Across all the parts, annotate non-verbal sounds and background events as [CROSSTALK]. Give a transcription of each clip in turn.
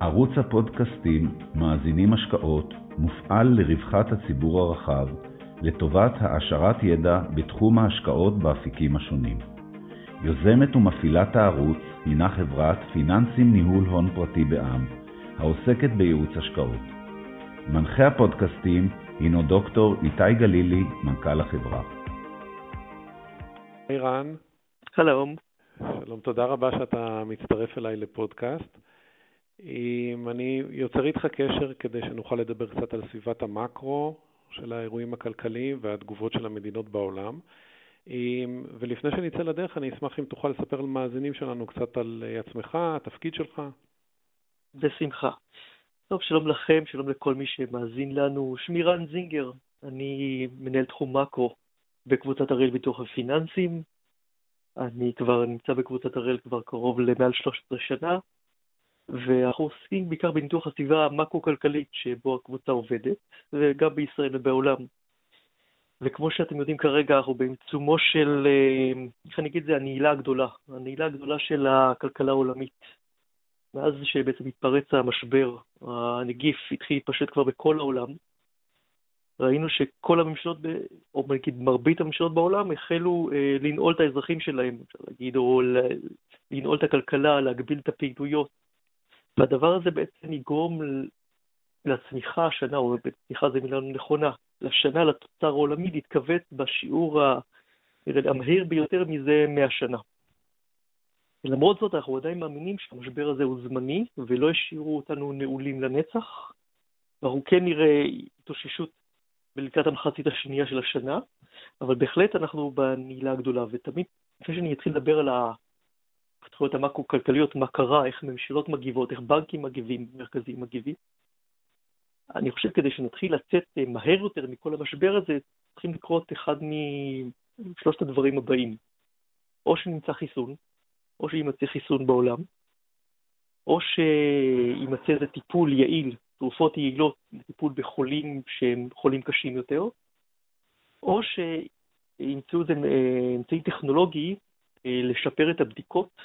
ערוץ הפודקאסטים מאזינים השקעות מופעל לרווחת הציבור הרחב, לטובת העשרת ידע בתחום ההשקעות באפיקים השונים. יוזמת ומפעילת הערוץ הינה חברת פיננסים ניהול הון פרטי בע"מ, העוסקת בייעוץ השקעות. מנחה הפודקאסטים הינו דוקטור איתי גלילי, מנכ"ל החברה. היי רן. שלום. שלום, תודה רבה שאתה מצטרף אליי לפודקאסט. אני יוצר איתך קשר כדי שנוכל לדבר קצת על סביבת המקרו של האירועים הכלכליים והתגובות של המדינות בעולם. ולפני שנצא לדרך, אני אשמח אם תוכל לספר למאזינים שלנו קצת על עצמך, התפקיד שלך. בשמחה. טוב, שלום לכם, שלום לכל מי שמאזין לנו. שמי רן זינגר, אני מנהל תחום מקרו בקבוצת הראל ביטוח ופיננסים. אני כבר נמצא בקבוצת הראל כבר קרוב למעל 13 שנה, ואנחנו עוסקים בעיקר בניתוח הסביבה המקרו-כלכלית שבו הקבוצה עובדת, וגם בישראל ובעולם. וכמו שאתם יודעים כרגע, אנחנו בעיצומו של, אה, איך אני אגיד את זה, הנעילה הגדולה, הנעילה הגדולה של הכלכלה העולמית. מאז שבעצם התפרץ המשבר, הנגיף התחיל להתפשט כבר בכל העולם, ראינו שכל הממשלות, או נגיד מרבית הממשלות בעולם, החלו אה, לנעול את האזרחים שלהם, אפשר להגיד, או לנעול את הכלכלה, להגביל את הפעילויות. והדבר הזה בעצם יגרום לצמיחה השנה, או צמיחה זו מילה נכונה, לשנה, לתוצר העולמי, להתכווץ בשיעור המהיר ביותר מזה 100 שנה. למרות זאת, אנחנו עדיין מאמינים שהמשבר הזה הוא זמני, ולא השאירו אותנו נעולים לנצח, ואנחנו כן נראה התאוששות ולקראת המחצית השנייה של השנה, אבל בהחלט אנחנו בנעילה הגדולה, ותמיד, לפני שאני אתחיל לדבר על התחויות המקרו-כלכליות, מה קרה, איך ממשלות מגיבות, איך בנקים מגיבים, מרכזיים מגיבים, אני חושב כדי שנתחיל לצאת אה, מהר יותר מכל המשבר הזה, צריכים לקרות אחד משלושת הדברים הבאים. או שנמצא חיסון, או שימצא חיסון בעולם, או שימצא איזה טיפול יעיל, תרופות יעילות לטיפול בחולים שהם חולים קשים יותר, או שימצאו איזה אה, אמצעי טכנולוגי לשפר את הבדיקות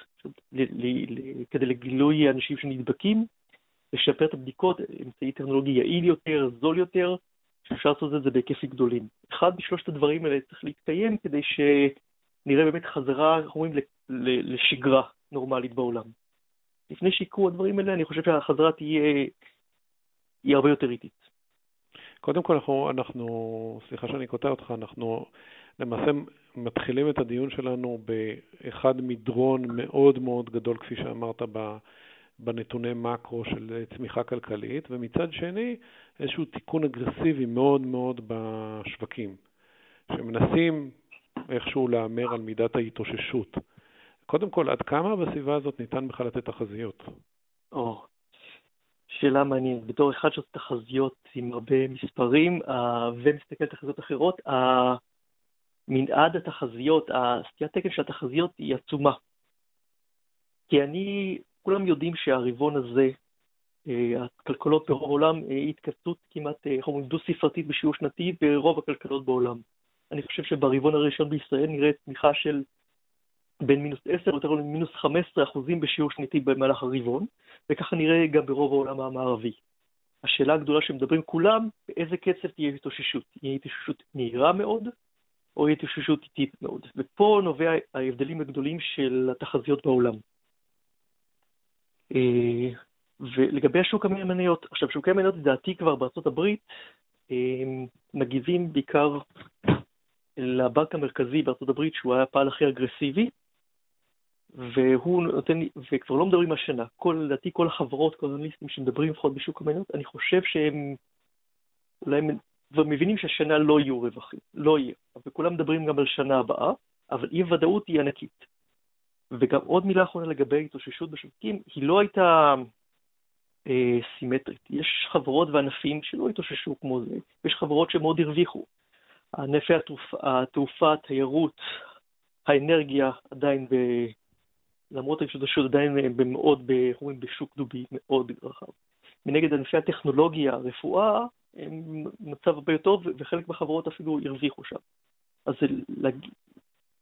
כדי לגילוי אנשים שנדבקים, לשפר את הבדיקות, אמצעי טכנולוגי יעיל יותר, זול יותר, שאפשר לעשות את זה בהיקפים גדולים. אחד משלושת הדברים האלה צריך להתקיים כדי שנראה באמת חזרה, איך אומרים, לשגרה נורמלית בעולם. לפני שיקרו הדברים האלה, אני חושב שהחזרה תהיה היא הרבה יותר איטית. קודם כל, אנחנו, אנחנו, סליחה שאני קוטע אותך, אנחנו למעשה מתחילים את הדיון שלנו באחד מדרון מאוד מאוד גדול, כפי שאמרת, בנתוני מקרו של צמיחה כלכלית, ומצד שני, איזשהו תיקון אגרסיבי מאוד מאוד בשווקים, שמנסים איכשהו להמר על מידת ההתאוששות. קודם כל, עד כמה בסביבה הזאת ניתן בכלל לתת תחזיות? או, שאלה מעניינת. בתור אחד שעושה תחזיות עם הרבה מספרים uh, ומסתכל על תחזיות אחרות, uh, מנעד התחזיות, הסטיית תקן של התחזיות היא עצומה. כי אני, כולם יודעים שהרבעון הזה, uh, הכלכלות ברוב העולם, uh, התכנסות כמעט, איך אומרים, דו-ספרתית בשיעור שנתי ברוב הכלכלות בעולם. אני חושב שברבעון הראשון בישראל נראה צמיחה של בין מינוס 10 יותר למינוס 15 אחוזים בשיעור שניתי במהלך הרבעון, וככה נראה גם ברוב העולם המערבי. השאלה הגדולה שמדברים כולם, באיזה קצב תהיה התאוששות? תהיה התאוששות מהירה מאוד, או התאוששות איטית מאוד? ופה נובע ההבדלים הגדולים של התחזיות בעולם. אה, ולגבי השוק המניות, עכשיו שוקי המניות לדעתי כבר בארצות הברית אה, מגיבים בעיקר לבנק המרכזי בארצות הברית שהוא היה הפעל הכי אגרסיבי, והוא נותן וכבר לא מדברים השנה, כל, לדעתי כל החברות, כל האנליסטים שמדברים לפחות בשוק המניות, אני חושב שהם אולי כבר מבינים שהשנה לא יהיו רווחים, לא יהיה, וכולם מדברים גם על שנה הבאה, אבל אי ודאות היא ענקית. וגם עוד מילה אחרונה לגבי התאוששות בשווקים, היא לא הייתה אה, סימטרית. יש חברות וענפים שלא התאוששו כמו זה, יש חברות שמאוד הרוויחו. ענפי התעופה, התעופה, התיירות, האנרגיה עדיין ב... למרות ההשתתשות עדיין הם מאוד, איך אומרים, בשוק דובי מאוד רחב. מנגד ענפי הטכנולוגיה, הרפואה, מצב הרבה יותר טוב, וחלק מהחברות אפילו הרוויחו שם. אז זה.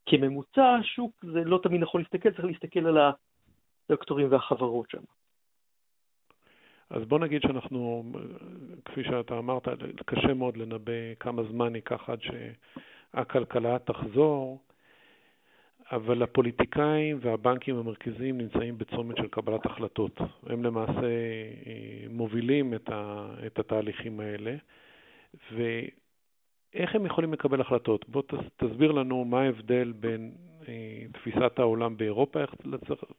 כממוצע, שוק זה לא תמיד נכון להסתכל, צריך להסתכל על הדוקטורים והחברות שם. אז בוא נגיד שאנחנו, כפי שאתה אמרת, קשה מאוד לנבא כמה זמן ייקח עד שהכלכלה תחזור, אבל הפוליטיקאים והבנקים המרכזיים נמצאים בצומת של קבלת החלטות. הם למעשה אה, מובילים את, ה, את התהליכים האלה, ואיך הם יכולים לקבל החלטות? בוא תסביר לנו מה ההבדל בין אה, תפיסת העולם באירופה, איך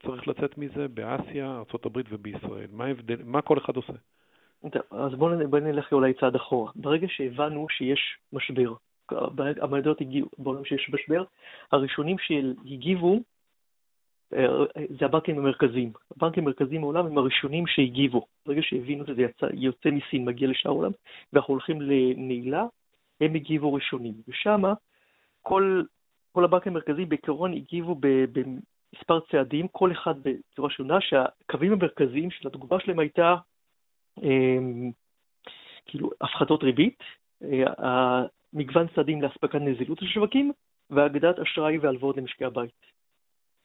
צריך לצאת מזה, באסיה, ארה"ב ובישראל. מה ההבדל, מה כל אחד עושה? אז בואו בוא נלך אולי צעד אחורה. ברגע שהבנו שיש משבר, המדעות הגיעו בעולם שיש משבר, הראשונים שהגיבו אה, זה הבנקים המרכזיים. הבנקים המרכזיים בעולם הם הראשונים שהגיבו. ברגע שהבינו שזה יצא, יוצא מסין, מגיע לשאר העולם, ואנחנו הולכים לנעילה, הם הגיבו ראשונים. ושם כל, כל הבנקים המרכזיים בעיקרון הגיבו במספר צעדים, כל אחד בצורה שונה, שהקווים המרכזיים של התגובה שלהם הייתה אה, כאילו הפחתות ריבית, אה, מגוון צעדים לאספקת נזילות לשווקים והגדת אשראי והלוואות למשקי הבית.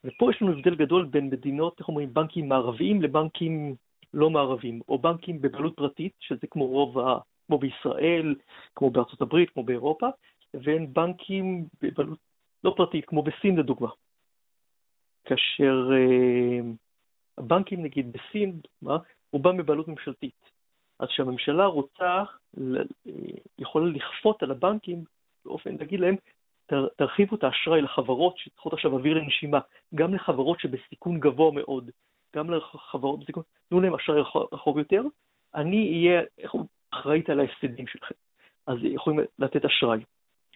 ופה יש לנו הבדל גדול בין מדינות, איך אומרים, בנקים מערביים לבנקים לא מערביים, או בנקים בבעלות פרטית, שזה כמו רוב ה... כמו בישראל, כמו בארצות הברית, כמו באירופה, לבין בנקים בבעלות לא פרטית, כמו בסין לדוגמה. כאשר אה, הבנקים, נגיד בסין, דוגמה, רובם בבעלות ממשלתית. אז כשהממשלה רוצה, יכולה לכפות על הבנקים באופן, להגיד להם, תרחיבו את האשראי לחברות שצריכות עכשיו אוויר לנשימה, גם לחברות שבסיכון גבוה מאוד, גם לחברות בסיכון, תנו להם אשראי רחוק יותר, אני אהיה אחראית על ההפסדים שלכם. אז יכולים לתת אשראי.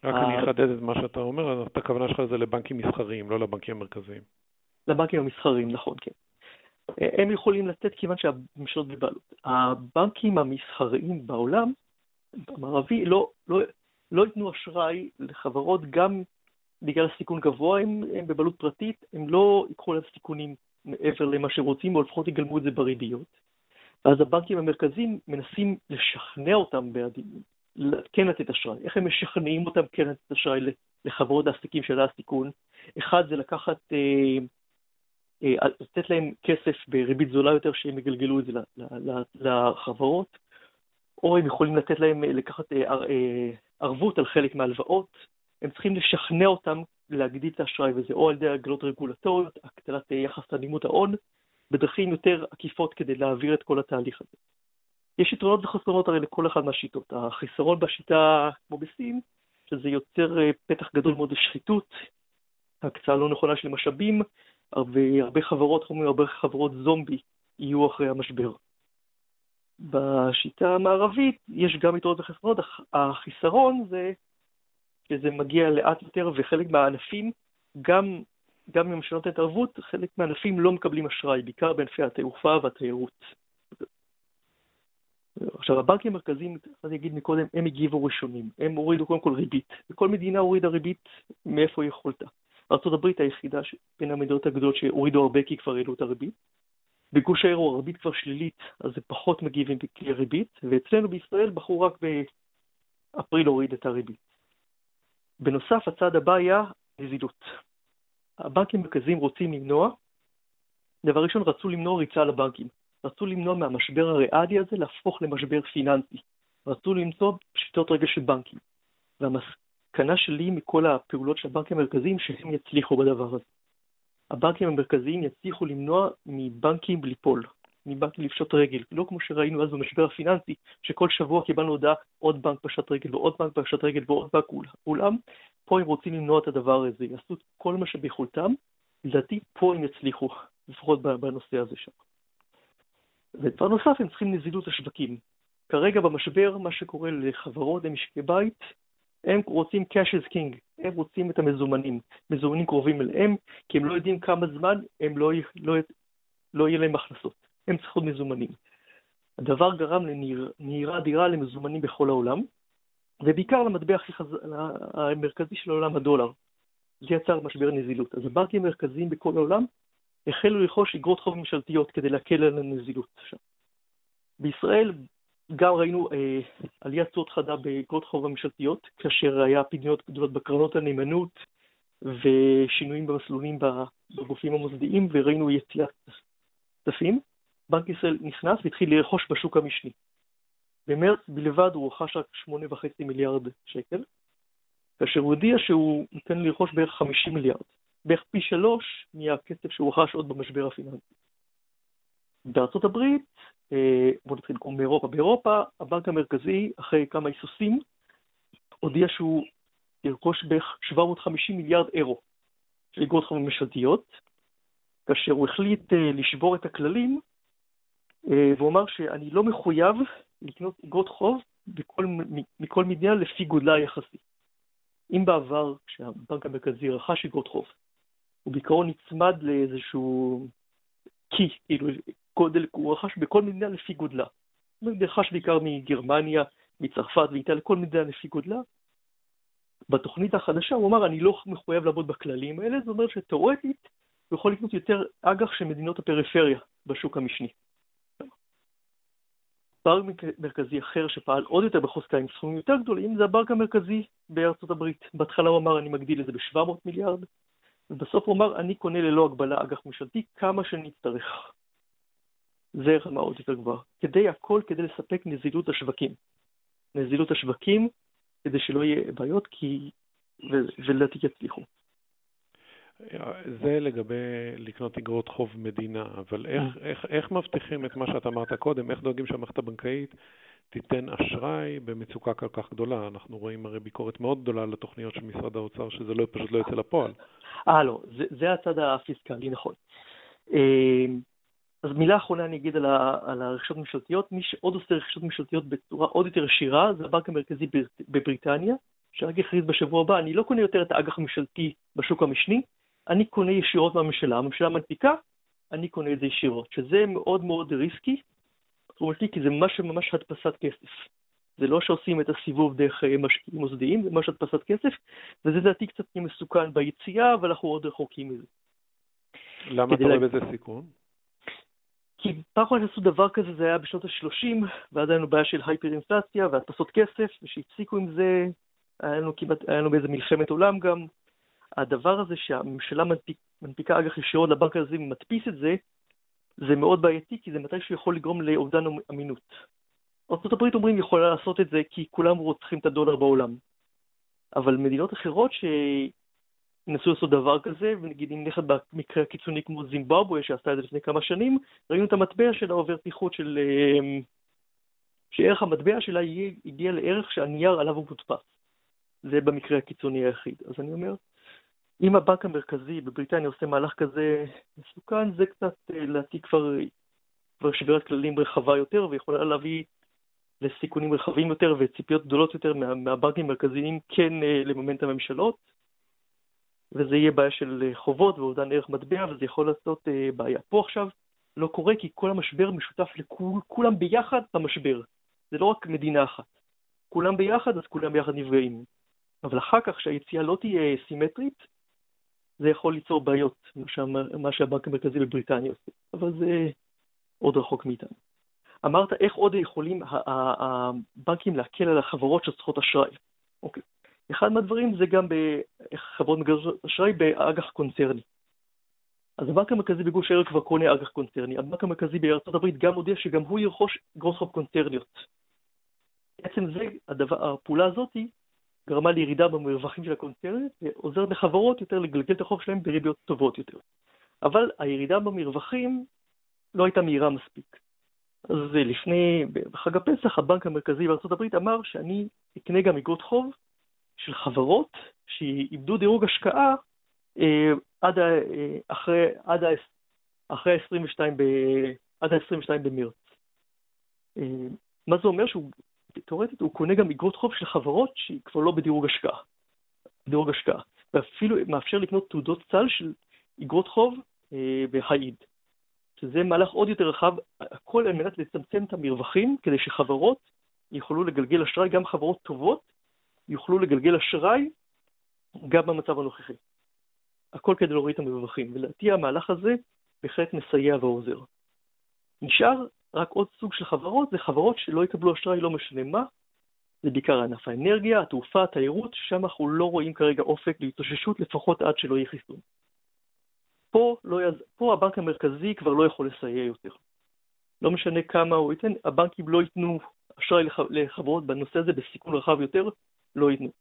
רק אני אחדד את מה שאתה אומר, אז הכוונה שלך זה לבנקים מסחריים, לא לבנקים המרכזיים. לבנקים המסחריים, נכון, כן. הם יכולים לתת כיוון שהממשלות בבעלות. הבנקים המסחריים בעולם, המערבי, לא, לא, לא ייתנו אשראי לחברות גם בגלל סיכון גבוה, הם, הם בבעלות פרטית, הם לא ייקחו להם סיכונים מעבר למה שרוצים, או לפחות יגלמו את זה בריביות. ואז הבנקים המרכזיים מנסים לשכנע אותם בעדים, כן לתת אשראי. איך הם משכנעים אותם כן לתת אשראי לחברות העסקים של הסיכון? אחד זה לקחת אה, לתת להם כסף בריבית זולה יותר שהם יגלגלו את זה לחברות, או הם יכולים לתת להם אה, לקחת אה, ערבות על חלק מההלוואות, הם צריכים לשכנע אותם להגדיל את האשראי וזה או על ידי הגלות רגולטוריות, הקטנת יחס תנימות ההון, בדרכים יותר עקיפות כדי להעביר את כל התהליך הזה. יש יתרונות וחסרונות הרי לכל אחת מהשיטות. החיסרון בשיטה כמו בסין, שזה יוצר פתח גדול מאוד לשחיתות, הקצאה לא נכונה של משאבים, והרבה חברות, אומרים, הרבה חברות זומבי יהיו אחרי המשבר. בשיטה המערבית יש גם יתרונות וחסרונות, החיסרון זה שזה מגיע לאט יותר וחלק מהענפים, גם, גם אם הממשלה נותנת ערבות, חלק מהענפים לא מקבלים אשראי, בעיקר בענפי התעופה והתיירות. עכשיו, הבנקים המרכזיים, אני אגיד מקודם, הם הגיבו ראשונים, הם הורידו קודם כל ריבית, וכל מדינה הורידה ריבית מאיפה היא יכולתה. ארה"ב היחידה בין המדינות הגדולות שהורידו הרבה כי כבר העלו את הריבית. בגוש האירו הריבית כבר שלילית, אז זה פחות מגיבים בכלי ריבית, ואצלנו בישראל בחרו רק באפריל להוריד את הריבית. בנוסף, הצעד הבא היה נזילות. הבנקים המרכזיים רוצים למנוע, דבר ראשון רצו למנוע ריצה לבנקים. רצו למנוע מהמשבר הריאלי הזה להפוך למשבר פיננסי. רצו למצוא פשיטות רגע של בנקים. והמס... המסקנה שלי מכל הפעולות של הבנקים המרכזיים שהם יצליחו בדבר הזה. הבנקים המרכזיים יצליחו למנוע מבנקים ליפול, מבנקים לפשוט רגל, לא כמו שראינו אז במשבר הפיננסי, שכל שבוע קיבלנו הודעה עוד בנק פשט רגל ועוד בנק פשט רגל ועוד בנק אולם, פה הם רוצים למנוע את הדבר הזה, יעשו כל מה שביכולתם, לדעתי פה הם יצליחו, לפחות בנושא הזה שם. ודבר נוסף, הם צריכים נזילות השווקים. כרגע במשבר, מה שקורה לחברות למשקי בית, הם רוצים cash is king, הם רוצים את המזומנים, מזומנים קרובים אליהם, כי הם לא יודעים כמה זמן הם לא, לא, לא יהיה להם הכנסות, הם צריכים מזומנים. הדבר גרם לנהירה אדירה למזומנים בכל העולם, ובעיקר למטבע הכי חז... המרכזי של העולם, הדולר. זה יצר משבר נזילות. אז הבנקים המרכזיים בכל העולם החלו לרכוש אגרות חוב ממשלתיות כדי להקל על הנזילות שם. בישראל גם ראינו אה, עליית תשואות חדה באגרות חוב הממשלתיות, כאשר היה פדיונות גדולות בקרנות הנאמנות ושינויים במסלולים בגופים המוסדיים, וראינו יציאת כספים. בנק ישראל נכנס והתחיל לרכוש בשוק המשני. במרץ בלבד הוא רכש רק 8.5 מיליארד שקל, כאשר הוא הודיע שהוא ניתן לרכוש בערך 50 מיליארד, בערך פי שלוש מהכסף שהוא רכש עוד במשבר הפיננסי. בארצות הברית, אה, בואו נתחיל מאירופה, באירופה הבנק המרכזי, אחרי כמה היסוסים, הודיע שהוא ירכוש בערך 750 מיליארד אירו של אגרות חוב ממשלתיות, כאשר הוא החליט אה, לשבור את הכללים, אה, והוא אמר שאני לא מחויב לקנות אגרות חוב בכל, מכל מדינה לפי גודלה היחסי. אם בעבר, כשהבנק המרכזי רכש אגרות חוב, הוא בעיקרון נצמד לאיזשהו קי, כאילו גודל, הוא רכש בכל מדינה לפי גודלה. הוא רכש בעיקר מגרמניה, מצרפת ואיטליה, כל מדינה לפי גודלה. בתוכנית החדשה הוא אמר, אני לא מחויב לעבוד בכללים האלה, זאת אומרת שתאורטית הוא יכול לקנות יותר אג"ח של מדינות הפריפריה בשוק המשני. בנק מרכזי אחר שפעל עוד יותר בחוזקה עם סכומים יותר גדולים זה הבנק המרכזי בארצות הברית. בהתחלה הוא אמר אני מגדיל את זה ב-700 מיליארד, ובסוף הוא אמר אני קונה ללא הגבלה אג"ח ממשלתי כמה שאני אצטרך. זה רמה עוד יותר גבוהה. כדי הכל כדי לספק נזילות השווקים. נזילות השווקים כדי שלא יהיה בעיות כי... ולדעתי יצליחו. זה לגבי לקנות אגרות חוב מדינה, אבל איך, mm. איך, איך מבטיחים את מה שאתה אמרת קודם? איך דואגים שהמערכת הבנקאית תיתן אשראי במצוקה כל כך גדולה? אנחנו רואים הרי ביקורת מאוד גדולה על התוכניות של משרד האוצר, שזה לא, פשוט לא יוצא לפועל. אה, לא, זה, זה הצד הפיסקלי, נכון. אז מילה אחרונה אני אגיד על, ה, על הרכישות ממשלתיות. מי שעוד עושה רכישות ממשלתיות בצורה עוד יותר ישירה זה הבנק המרכזי בבריטניה, שרק הכריז בשבוע הבא, אני לא קונה יותר את האג"ח הממשלתי בשוק המשני, אני קונה ישירות מהממשלה, הממשלה מנפיקה, אני קונה את זה ישירות, שזה מאוד מאוד ריסקי, כי זה ממש ממש הדפסת כסף. זה לא שעושים את הסיבוב דרך אה, משקיעים מוסדיים, זה ממש הדפסת כסף, וזה לדעתי קצת מסוכן ביציאה, אבל אנחנו עוד רחוקים מזה. למה אתה רואה בזה סיכון? כי פעם אחת שעשו דבר כזה זה היה בשנות ה-30, ואז היה לנו בעיה של הייפר אינפלציה והדפסות כסף, ושהפסיקו עם זה, היה לנו כמעט, היה לנו באיזה מלחמת עולם גם, הדבר הזה שהממשלה מנפיק, מנפיקה אג"ח ישירות לבנק הזה ומדפיס את זה, זה מאוד בעייתי, כי זה מתישהו יכול לגרום לאובדן אמינות. ארה"ב אומרים יכולה לעשות את זה כי כולם רוצחים את הדולר בעולם. אבל מדינות אחרות שינסו לעשות דבר כזה, ונגיד אם נלכת במקרה הקיצוני כמו זימבבואה שעשתה את זה לפני כמה שנים, ראינו את המטבע שלה עובר פיחות של... אמ, שערך המטבע שלה הגיע לערך שהנייר עליו הוא מודפס. זה במקרה הקיצוני היחיד. אז אני אומר, אם הבנק המרכזי בבריטניה עושה מהלך כזה מסוכן, זה קצת אה, לדעתי כבר, כבר שבירת כללים רחבה יותר ויכולה להביא לסיכונים רחבים יותר וציפיות גדולות יותר מה, מהבנקים המרכזיים כן אה, לממן את הממשלות, וזה יהיה בעיה של אה, חובות ואובדן ערך מטבע, וזה יכול לעשות בעיה. פה עכשיו לא קורה כי כל המשבר משותף לכולם ביחד במשבר. זה לא רק מדינה אחת. כולם ביחד, אז כולם ביחד נפגעים. אבל אחר כך, שהיציאה לא תהיה סימטרית, זה יכול ליצור בעיות, מה שהבנק המרכזי בבריטניה עושה, אבל זה עוד רחוק מאיתנו. אמרת איך עוד יכולים הבנקים להקל על החברות שצריכות אשראי. אוקיי. אחד מהדברים זה גם בחברות מגזרות אשראי באג"ח קונצרני. אז הבנק המרכזי בגוש הערב כבר קונה אג"ח קונצרני. הבנק המרכזי בארצות הברית גם הודיע שגם הוא ירכוש גרוס חוב קונצרניות. בעצם זה, הדבר, הפעולה הזאת גרמה לירידה במרווחים של הקונצרנט ועוזרת לחברות יותר לגלגל את החוב שלהם בריביות טובות יותר. אבל הירידה במרווחים לא הייתה מהירה מספיק. אז לפני, בחג הפסח, הבנק המרכזי בארצות הברית אמר שאני אקנה גם אגרות חוב של חברות שאיבדו דירוג השקעה אה, עד, אה, אחרי, עד, אחרי 22 ב, עד ה-22 במרץ. אה, מה זה אומר? שהוא תאורטית הוא קונה גם אגרות חוב של חברות שהיא כבר לא בדירוג השקעה. בדירוג השקעה. ואפילו מאפשר לקנות תעודות סל של אגרות חוב אה, בהייד. שזה מהלך עוד יותר רחב, הכל על מנת לצמצם את המרווחים, כדי שחברות יוכלו לגלגל אשראי, גם חברות טובות יוכלו לגלגל אשראי גם במצב הנוכחי. הכל כדי להוריד את המרווחים, ולדעתי המהלך הזה בהחלט מסייע ועוזר. נשאר רק עוד סוג של חברות זה חברות שלא יקבלו אשראי לא משנה מה, זה בעיקר ענף האנרגיה, התעופה, התיירות, שם אנחנו לא רואים כרגע אופק להתאוששות לפחות עד שלא יהיה חיסון. פה, לא יז... פה הבנק המרכזי כבר לא יכול לסייע יותר. לא משנה כמה הוא ייתן, הבנקים לא ייתנו אשראי לחברות בנושא הזה בסיכון רחב יותר, לא ייתנו.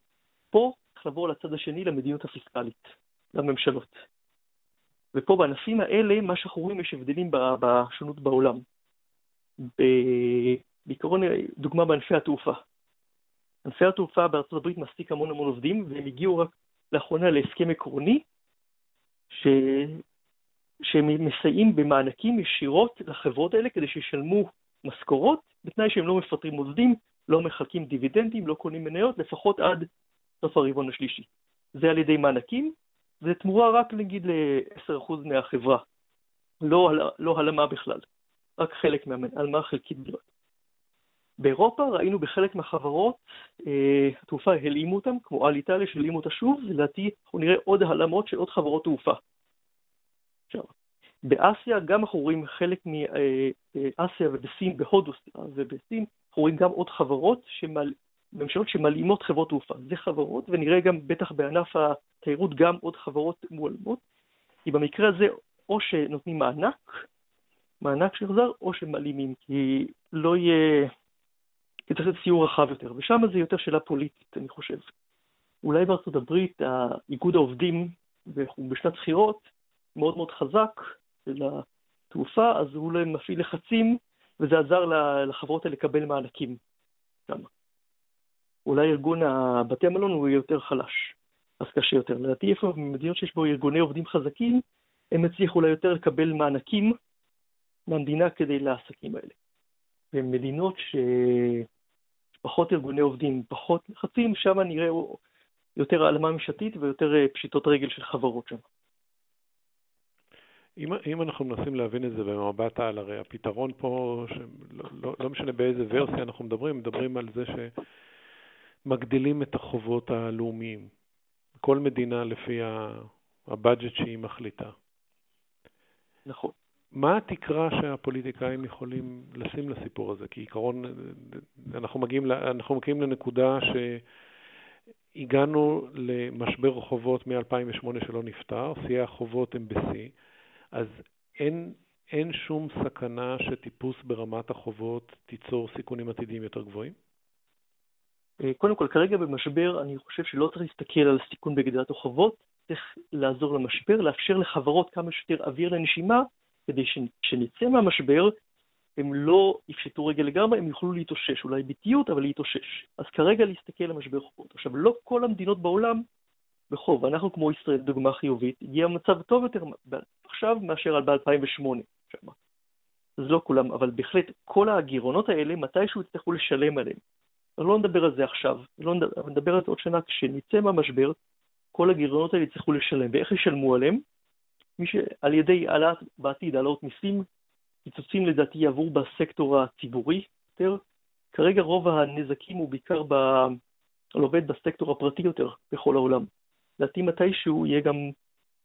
פה צריך לעבור לצד השני, למדיניות הפיסקלית, לממשלות. ופה בענפים האלה, מה שאנחנו רואים, יש הבדלים בשונות בעולם. בעיקרון, דוגמה בענפי התעופה. ענפי התעופה בארצות הברית מעסיק המון המון עובדים, והם הגיעו רק לאחרונה להסכם עקרוני, ש... שהם מסייעים במענקים ישירות לחברות האלה כדי שישלמו משכורות, בתנאי שהם לא מפטרים עובדים, לא מחלקים דיבידנדים, לא קונים מניות, לפחות עד סוף הרבעון השלישי. זה על ידי מענקים, זה תמורה רק נגיד ל-10% מהחברה, לא, לא הלמה בכלל, רק חלק מהלמה חלקית בלבד. באירופה ראינו בחלק מהחברות, אה, התעופה הלאימו אותם, כמו על איטליה שהלאימו אותה שוב, ולדעתי אנחנו נראה עוד העלמות של עוד חברות תעופה. עכשיו, באסיה גם אנחנו רואים חלק מאסיה ובסין, בהודו ובסין, אנחנו רואים גם עוד חברות, שמל... ממשלות שמלאימות חברות תעופה. זה חברות, ונראה גם בטח בענף התיירות גם עוד חברות מועלמות, כי במקרה הזה או שנותנים מענק, מענק שיחזר, או שמלאימים, כי לא יהיה, כי צריך להיות סיור רחב יותר, ושם זה יותר שאלה פוליטית, אני חושב. אולי בארצות הברית, איגוד העובדים, בשנת בחירות, מאוד מאוד חזק לתעופה, אז הוא מפעיל לחצים, וזה עזר לחברות האלה לקבל מענקים. שם. אולי ארגון בתי המלון הוא יותר חלש, אז קשה יותר. לדעתי איפה במדינות שיש בו ארגוני עובדים חזקים, הם הצליחו אולי יותר לקבל מענקים מהמדינה כדי לעסקים האלה. במדינות שפחות ארגוני עובדים, פחות לחצים, שם נראה יותר העלמה ממשלתית ויותר פשיטות רגל של חברות שם. אם, אם אנחנו מנסים להבין את זה במבט על, הרי הפתרון פה, שלא, לא, לא משנה באיזה ורסיה אנחנו מדברים, מדברים על זה שמגדילים את החובות הלאומיים. כל מדינה לפי הבאג'ט שהיא מחליטה. נכון. מה התקרה שהפוליטיקאים יכולים לשים לסיפור הזה? כי עיקרון, אנחנו מגיעים, אנחנו מגיעים לנקודה שהגענו למשבר חובות מ-2008 שלא נפתר, שיאי החובות הם בשיא. אז אין, אין שום סכנה שטיפוס ברמת החובות תיצור סיכונים עתידיים יותר גבוהים? אה, קודם כל, כרגע במשבר אני חושב שלא צריך להסתכל על סיכון בגדיעת החובות, צריך לעזור למשבר, לאפשר לחברות כמה שיותר אוויר לנשימה, כדי שנצא מהמשבר, הם לא יפשטו רגל לגמרי, הם יוכלו להתאושש, אולי באיטיות, אבל להתאושש. אז כרגע להסתכל על משבר חובות. עכשיו, לא כל המדינות בעולם בחוב. אנחנו כמו ישראל, דוגמה חיובית, הגיע מצב טוב יותר עכשיו מאשר על ב-2008. אז לא כולם, אבל בהחלט כל הגירעונות האלה, מתישהו יצטרכו לשלם עליהם. לא נדבר על זה עכשיו, לא נדבר, נדבר על זה עוד שנה, כשנצא מהמשבר, כל הגירעונות האלה יצטרכו לשלם. ואיך ישלמו עליהם? מי שעל ידי העלאת בעתיד, העלאות מיסים, קיצוצים לדעתי יעברו בסקטור הציבורי יותר. כרגע רוב הנזקים הוא בעיקר ב... עובד בסקטור הפרטי יותר בכל העולם. לדעתי מתישהו יהיה גם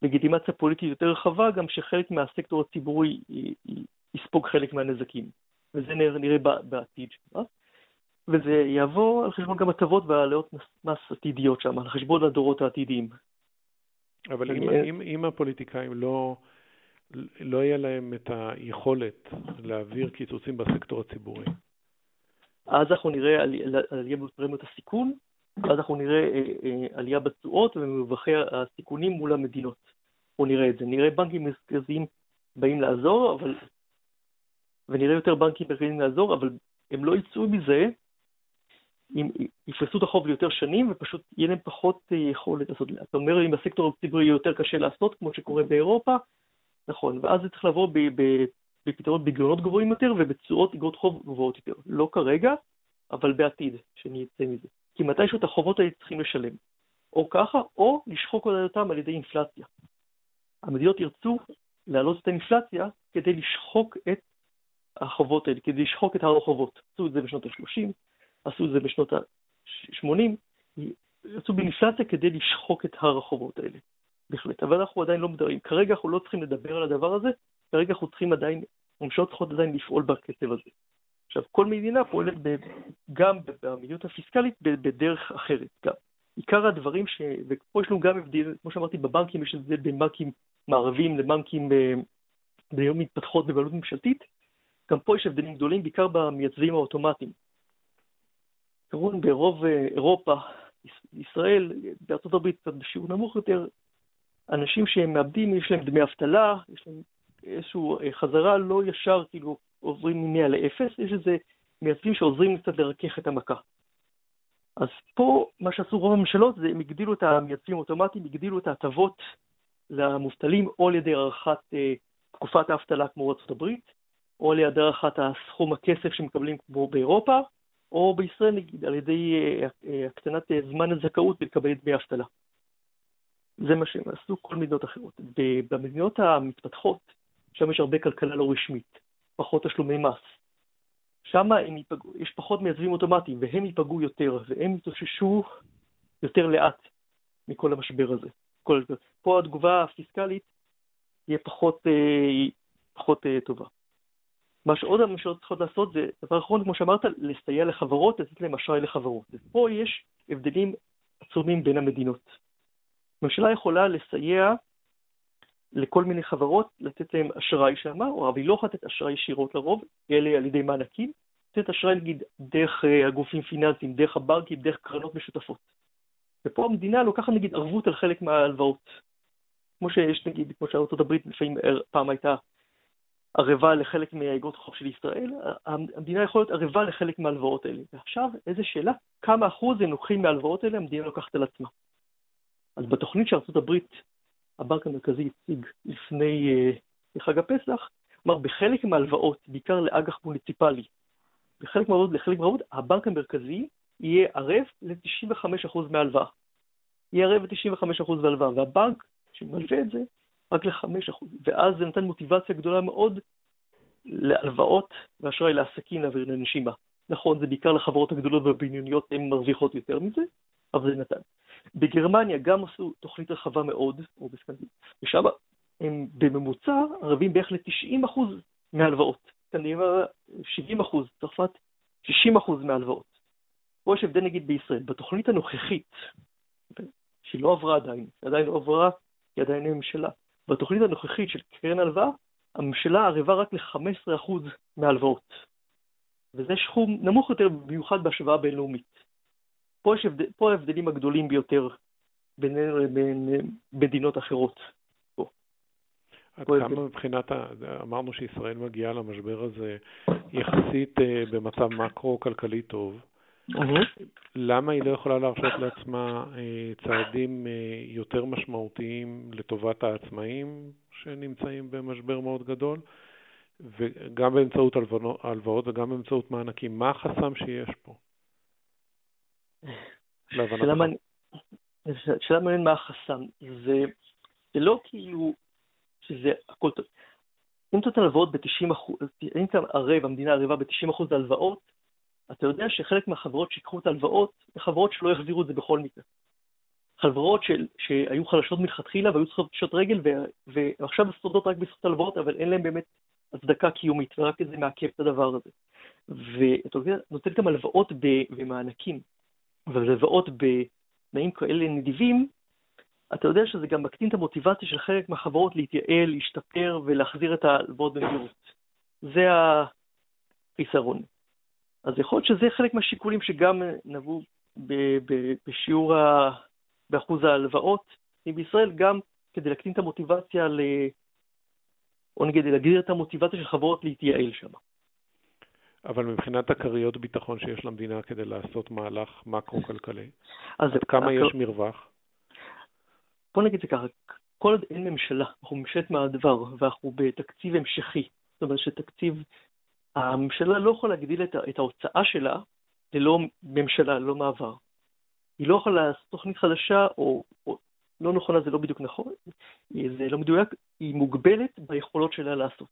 לגיטימציה פוליטית יותר רחבה, גם שחלק מהסקטור הציבורי יספוג חלק מהנזקים. וזה נראה בעתיד שם. וזה יעבור על חשבון גם הטבות והעלאות מס עתידיות שם, על חשבון הדורות העתידיים. אבל אם, אם, אם הפוליטיקאים לא, לא יהיה להם את היכולת להעביר קיצוצים בסקטור הציבורי. אז אנחנו נראה עלייה בפרמיות הסיכון, ואז אנחנו נראה אה, אה, עלייה בתשואות ובמרווחי הסיכונים מול המדינות. בואו נראה את זה. נראה בנקים מרכזיים באים לעזור, אבל... ונראה יותר בנקים מרכזיים לעזור, אבל הם לא יצאו מזה אם יפרסו את החוב ליותר שנים ופשוט יהיה להם פחות אה, יכולת לעשות. אתה אומר, אם בסקטור הציבורי יהיה יותר קשה לעשות, כמו שקורה באירופה, נכון, ואז זה צריך לבוא בפתרון בגירעונות גבוהים יותר ובתשואות אגרות חוב גבוהות יותר. לא כרגע, אבל בעתיד, שנצא מזה. כי מתישהו את החובות האלה צריכים לשלם. או ככה, או לשחוק אותם על ידי אינפלציה. המדינות ירצו להעלות את האינפלציה כדי לשחוק את החובות האלה, כדי לשחוק את הר החובות. עשו את זה בשנות ה-30, עשו את זה בשנות ה-80, יצאו באינפלציה כדי לשחוק את הר החובות האלה. בהחלט. אבל אנחנו עדיין לא מדברים. כרגע אנחנו לא צריכים לדבר על הדבר הזה, כרגע אנחנו צריכים עדיין, הממשלות צריכות עדיין לפעול בקצב הזה. עכשיו, כל מדינה פועלת ב, גם במדיניות הפיסקלית בדרך אחרת. גם. עיקר הדברים ש... ופה יש לנו גם הבדל, כמו שאמרתי, בבנקים יש הבדל בין בנקים מערביים לבנקים במדינות מתפתחות בבעלות ממשלתית. גם פה יש הבדלים גדולים, בעיקר במייצבים האוטומטיים. עקרון ברוב אה, אירופה, ישראל, בארצות הברית קצת בשיעור נמוך יותר, אנשים שהם מאבדים, יש להם דמי אבטלה, יש להם איזושהי אה, חזרה לא ישר, כאילו עוברים מ-100 ל-0, יש איזה מייצבים שעוזרים קצת לרכך את המכה. אז פה מה שעשו רוב הממשלות זה הם הגדילו את המייצבים האוטומטיים, הגדילו את ההטבות למובטלים או על ידי הארכת אה, תקופת האבטלה כמו ארצות הברית, או על ידי הארכת הסכום הכסף שמקבלים כמו באירופה, או בישראל נגיד על ידי אה, אה, הקטנת אה, זמן הזכאות לקבל דמי אבטלה. זה מה שהם עשו כל מדינות אחרות. במדינות המתפתחות, שם יש הרבה כלכלה לא רשמית, פחות תשלומי מס. שם יש פחות מייצבים אוטומטיים, והם ייפגעו יותר, והם יתאוששו יותר לאט מכל המשבר הזה. כל, פה התגובה הפיסקלית תהיה פחות, פחות טובה. מה שעוד הממשלות צריכות לעשות זה, דבר אחרון, כמו שאמרת, לסייע לחברות, לתת להם אשראי לחברות. ופה יש הבדלים עצומים בין המדינות. ממשלה יכולה לסייע לכל מיני חברות, לתת להם אשראי שם, אבל היא לא יכולה לתת אשראי ישירות לרוב, אלא על ידי מענקים, לתת אשראי נגיד דרך אה, הגופים פיננסיים, דרך הבנקים, דרך קרנות משותפות. ופה המדינה לוקחת נגיד ערבות על חלק מההלוואות. כמו שיש נגיד, כמו שארצות הברית לפעמים אה, פעם הייתה ערבה לחלק מהאגרות חוב של ישראל, המדינה יכולה להיות ערבה לחלק מההלוואות האלה. ועכשיו, איזה שאלה, כמה אחוז הם לוקחים מההלוואות האלה, המדינה לוקחת על עצמה. אז בתוכנית של ארה"ב, הבנק המרכזי הציג לפני uh, חג הפסח, כלומר, בחלק מההלוואות, בעיקר לאג"ח מוניציפלי, בחלק מההלוואות לחלק מההלוואות, הבנק המרכזי יהיה ערב ל-95% מההלוואה. יהיה ערב ל-95% מההלוואה, והבנק שמלווה את זה, רק ל-5%, ואז זה נתן מוטיבציה גדולה מאוד להלוואות ואשראי לעסקים להעביר לנשימה. נכון, זה בעיקר לחברות הגדולות והבניוניות, הן מרוויחות יותר מזה, אבל זה נתן. בגרמניה גם עשו תוכנית רחבה מאוד, או בסקנדינביה, ושם הם בממוצע ערבים בערך ל-90% מהלוואות. כנראה 70%, צרפת 60% מהלוואות. פה יש הבדל נגיד בישראל, בתוכנית הנוכחית, שהיא לא עברה עדיין, היא עדיין לא עברה, היא עדיין ממשלה. בתוכנית הנוכחית של קרן הלוואה, הממשלה ערבה רק ל-15% מההלוואות. וזה סכום נמוך יותר במיוחד בהשוואה בינלאומית. פה, הבד... פה ההבדלים הגדולים ביותר בינינו לבין מדינות אחרות. עד כמה מבחינת, אמרנו שישראל מגיעה למשבר הזה יחסית אה, במצב מקרו-כלכלי טוב. למה היא לא יכולה להרשות לעצמה אה, צעדים אה, יותר משמעותיים לטובת העצמאים שנמצאים במשבר מאוד גדול, וגם באמצעות הלוואות וגם באמצעות מענקים? מה החסם שיש פה? שאלה מעניינת מה החסם. זה, לא כאילו שזה הכל טוב. אם אתה נותן הלוואות ב-90 אחוז, אם אתה ערב, המדינה ערבה ב-90 אחוז להלוואות, אתה יודע שחלק מהחברות שיקחו את ההלוואות, זה חברות שלא יחזירו את זה בכל מקרה. חברות של, שהיו חלשות מלכתחילה והיו צריכות פשוט רגל, ו, ועכשיו שורדות רק בזכות הלוואות, אבל אין להן באמת הצדקה קיומית, ורק זה מעכב את הדבר הזה. ואתה יודע, נותן גם הלוואות במענקים, והלוואות בתנאים כאלה נדיבים, אתה יודע שזה גם מקטין את המוטיבציה של חלק מהחברות להתייעל, להשתפר ולהחזיר את ההלוואות במהירות. זה החיסרון. אז יכול להיות שזה חלק מהשיקולים שגם נבעו בשיעור, ה... באחוז ההלוואות בישראל, גם כדי להקטין את המוטיבציה, ל... או נגיד להגדיר את המוטיבציה של חברות להתייעל שם. אבל מבחינת הכריות ביטחון שיש למדינה כדי לעשות מהלך מקרו-כלכלי, עד כמה הכ... יש מרווח? בוא נגיד זה ככה, כל עוד אין ממשלה, אנחנו ממשלת מעבר ואנחנו בתקציב המשכי, זאת אומרת שתקציב הממשלה לא יכולה להגדיל את, את ההוצאה שלה ללא ממשלה, ללא מעבר. היא לא יכולה לעשות תוכנית חדשה, או, או לא נכונה, זה לא בדיוק נכון, זה לא מדויק, היא מוגבלת ביכולות שלה לעשות.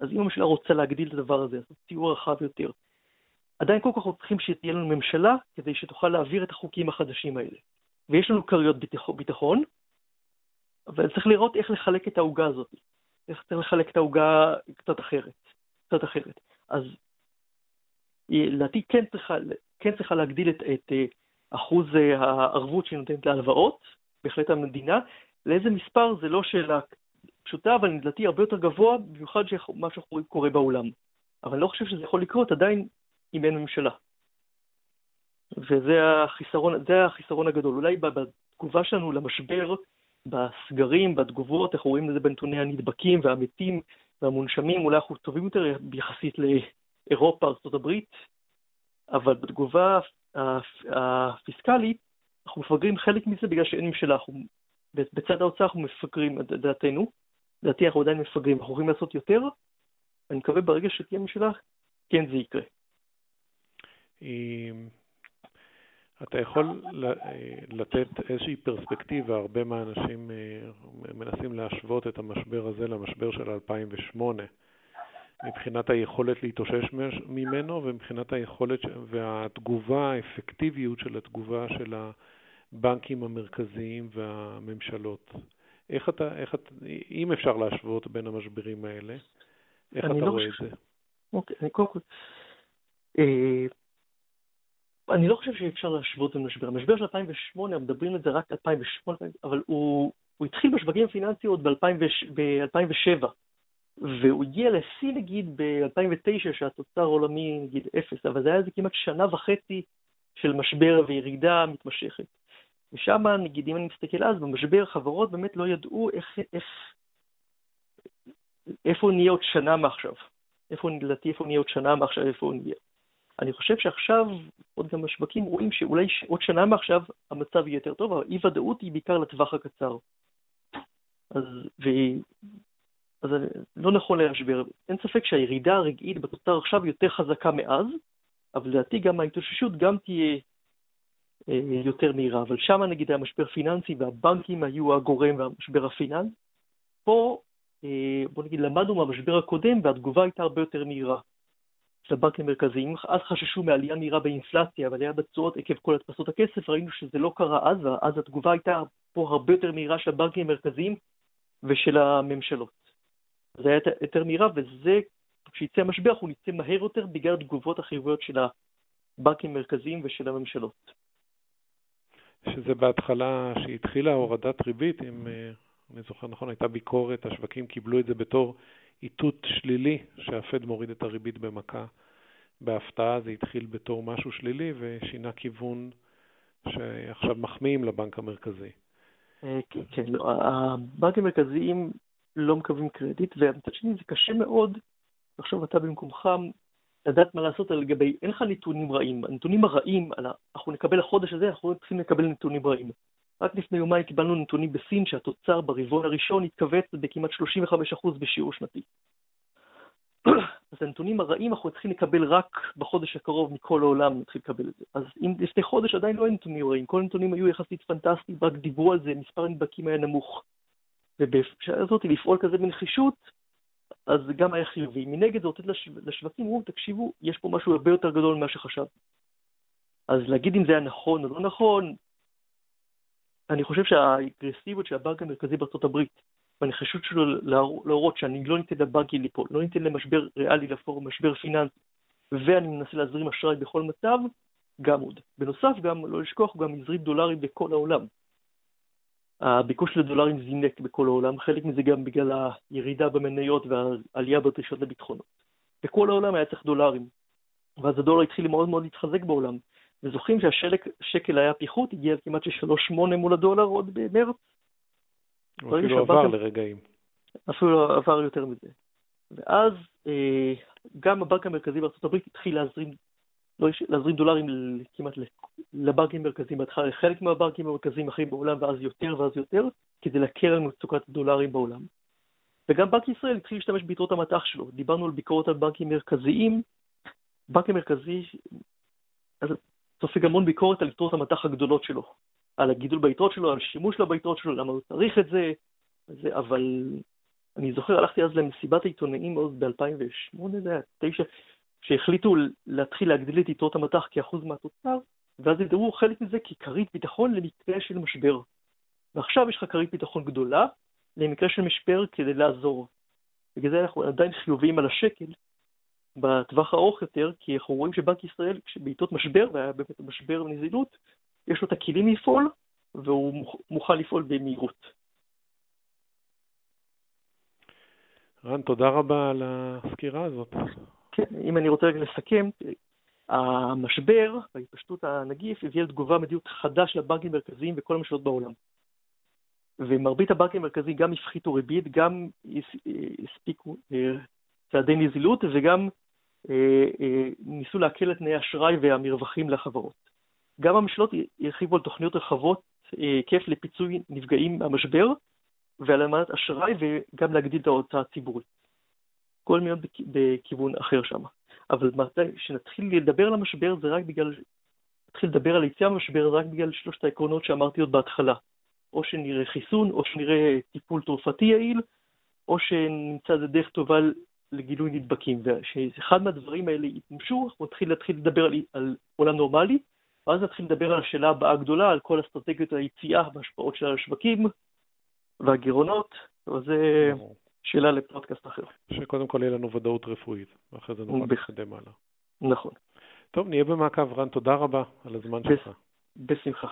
אז אם הממשלה רוצה להגדיל את הדבר הזה, לעשות טיעור רחב יותר, עדיין כל כך אנחנו צריכים שתהיה לנו ממשלה כדי שתוכל להעביר את החוקים החדשים האלה. ויש לנו כריות ביטחון, אבל צריך לראות איך לחלק את העוגה הזאת. איך צריך לחלק את העוגה קצת אחרת. קצת אחרת. אז לדעתי כן כן צריכה להגדיל את, את אה, אחוז אה, הערבות שהיא נותנת להלוואות, בהחלט המדינה. לאיזה מספר זה לא שאלה פשוטה, אבל לדעתי הרבה יותר גבוה, במיוחד שמה שאנחנו רואים קורה בעולם. אבל אני לא חושב שזה יכול לקרות עדיין אם אין ממשלה. וזה החיסרון, החיסרון הגדול. אולי בתגובה שלנו למשבר, בסגרים, בתגובות, אנחנו רואים את זה בנתוני הנדבקים והמתים והמונשמים, אולי אנחנו טובים יותר יחסית לאירופה, ארה"ב, אבל בתגובה הפיסקלית, אנחנו מפגרים חלק מזה בגלל שאין ממשלה. אנחנו, בצד האוצר אנחנו מפגרים, דעתנו, לדעתי אנחנו עדיין מפגרים, אנחנו יכולים לעשות יותר, אני מקווה ברגע שתהיה ממשלה, כן זה יקרה. אתה יכול לתת איזושהי פרספקטיבה, הרבה מהאנשים אה, מנסים להשוות את המשבר הזה למשבר של 2008, מבחינת היכולת להתאושש ממנו ומבחינת היכולת והתגובה, האפקטיביות של התגובה של הבנקים המרכזיים והממשלות. איך אתה, איך אתה, אם אפשר להשוות בין המשברים האלה, איך אתה לא רואה חושב... את זה? אוקיי, אני קודם כל... אה, אני לא חושב שאפשר להשוות בין משבר. המשבר של 2008, מדברים על זה רק 2008, אבל הוא, הוא התחיל בשווקים הפיננסיים עוד ב-2007, והוא הגיע לשיא נגיד ב-2009, שהתוצר העולמי נגיד אפס, אבל זה היה איזה כמעט שנה וחצי של משבר וירידה מתמשכת. ושם, נגיד, אם אני מסתכל אז, במשבר חברות באמת לא ידעו איך, איך, איפה נהיה עוד שנה מעכשיו. איפה, לדעתי, איפה נהיה עוד שנה מעכשיו, איפה נהיה. אני חושב שעכשיו, עוד גם השווקים רואים שאולי עוד שנה מעכשיו המצב יהיה יותר טוב, אבל אי-ודאות היא בעיקר לטווח הקצר. אז, ו... אז לא נכון להשבר. אין ספק שהירידה הרגעית בתוצר עכשיו יותר חזקה מאז, אבל לדעתי גם ההתאוששות גם תהיה יותר מהירה. אבל שם נגיד היה משבר פיננסי והבנקים היו הגורם והמשבר הפיננסי. פה, אה, בוא נגיד, למדנו מהמשבר הקודם והתגובה הייתה הרבה יותר מהירה. של הבנקים המרכזיים, אז חששו מעלייה מהירה באינפלציה ועלייה בתשואות עקב כל הדפסות הכסף, ראינו שזה לא קרה אז, ואז התגובה הייתה פה הרבה יותר מהירה של הבנקים המרכזיים ושל הממשלות. זה היה יותר מהירה, וזה, כשיצא המשבר אנחנו נצא מהר יותר בגלל התגובות החיוביות של הבנקים המרכזיים ושל הממשלות. שזה בהתחלה, שהתחילה הורדת ריבית, אם אה, אני זוכר נכון, הייתה ביקורת, השווקים קיבלו את זה בתור איתות שלילי, שהפד מוריד את הריבית במכה. בהפתעה זה התחיל בתור משהו שלילי ושינה כיוון שעכשיו מחמיאים לבנק המרכזי. אה, כן, כן, לא, הבנקים המרכזיים לא מקבלים קרדיט, ומצד שני זה קשה מאוד לחשוב אתה במקומך לדעת מה לעשות לגבי, אין לך נתונים רעים. הנתונים הרעים, אנחנו נקבל החודש הזה, אנחנו צריכים לקבל נתונים רעים. רק לפני יומיים קיבלנו נתונים בסין שהתוצר ברבעון הראשון התכווץ בכמעט 35% בשיעור שנתי. [CLEARS THROAT] אז הנתונים הרעים אנחנו צריכים לקבל רק בחודש הקרוב מכל העולם, נתחיל לקבל את זה. אז אם לפני חודש עדיין לא היו נתונים רעים, כל הנתונים היו יחסית פנטסטיים, רק דיברו על זה, מספר הנדבקים היה נמוך. ובשעה הזאת לפעול כזה בנחישות, אז זה גם היה חיובי. מנגד זה לתת לשווקים, אמרו, תקשיבו, יש פה משהו הרבה יותר גדול ממה שחשבתי. אז להגיד אם זה היה נכון או לא נכון, אני חושב שהאגרסיביות של הבנק המרכזי בארצות הברית, והנחישות שלו להראות שאני לא ניתן לבנקים ליפול, לא ניתן למשבר ריאלי להפוך משבר פיננסי, ואני מנסה להזרים אשראי בכל מצב, גם עוד. בנוסף, גם לא לשכוח, הוא גם הזרים דולרים בכל העולם. הביקוש לדולרים זינק בכל העולם, חלק מזה גם בגלל הירידה במניות והעלייה בדרישות לביטחונות. בכל העולם היה צריך דולרים, ואז הדולר התחיל מאוד מאוד להתחזק בעולם. וזוכרים שהשקל היה פיחות, הגיע כמעט ל-3.8 מול הדולר עוד במרץ. הוא אפילו עבר לרגעים. אפילו עבר יותר מזה. ואז אה, גם הבנק המרכזי בארה"ב התחיל להזרים, להזרים דולרים כמעט לבנקים המרכזיים בהתחלה, לחלק מהבנקים המרכזיים אחרים בעולם, ואז יותר ואז יותר, כדי להקל על מצוקת הדולרים בעולם. וגם בנק ישראל התחיל להשתמש ביתרות המטח שלו. דיברנו על ביקורת על בנקים מרכזיים. בנק המרכזי, אז סופג המון ביקורת על יתרות המטח הגדולות שלו, על הגידול ביתרות שלו, על השימוש שלו ביתרות שלו, למה הוא צריך את זה, זה אבל אני זוכר, הלכתי אז למסיבת העיתונאים עוד ב-2008, זה היה, 9, שהחליטו להתחיל להגדיל את יתרות המטח כאחוז מהתוצר, ואז ידעו חלק מזה ככרית ביטחון למקרה של משבר. ועכשיו יש לך כרית ביטחון גדולה למקרה של משבר כדי לעזור. בגלל זה אנחנו עדיין חיוביים על השקל, בטווח הארוך יותר, כי אנחנו רואים שבנק ישראל, בעיתות משבר, והיה באמת משבר ונזילות, יש לו את הכלים לפעול, והוא מוכן לפעול במהירות. רן, תודה רבה על הסקירה הזאת. כן, אם אני רוצה לסכם, המשבר והתפשטות הנגיף הביאה לתגובה מדיניות חדה של הבנקים המרכזיים וכל הממשלות בעולם. ומרבית הבנקים המרכזיים גם הפחיתו ריבית, גם הספיקו אה, צעדי נזילות וגם אה, אה, ניסו להקל את תנאי האשראי והמרווחים לחברות. גם הממשלות הרחיבו על תוכניות רחבות היקף לפיצוי נפגעים מהמשבר ועל אמנת אשראי וגם להגדיל את ההוצאה הציבורית. כל מיני בכיוון אחר שם. אבל כשנתחיל לדבר על המשבר זה רק בגלל, נתחיל לדבר על יציאה מהמשבר זה רק בגלל שלושת העקרונות שאמרתי עוד בהתחלה. או שנראה חיסון, או שנראה טיפול תרופתי יעיל, או שנמצא איזה דרך טובה לגילוי נדבקים. וכשאחד מהדברים האלה יתממשו, אנחנו נתחיל להתחיל לדבר על, על עולם נורמלי, ואז נתחיל לדבר על השאלה הבאה הגדולה, על כל אסטרטגיות היציאה וההשפעות שלה על השווקים והגירעונות, אבל זה שאלה לפודקאסט אחר. שקודם כל יהיה לנו ודאות רפואית, ואחרי זה נוכל להתקדם הלאה. נכון. טוב, נהיה במעקב. רן, תודה רבה על הזמן שלך. בשמחה.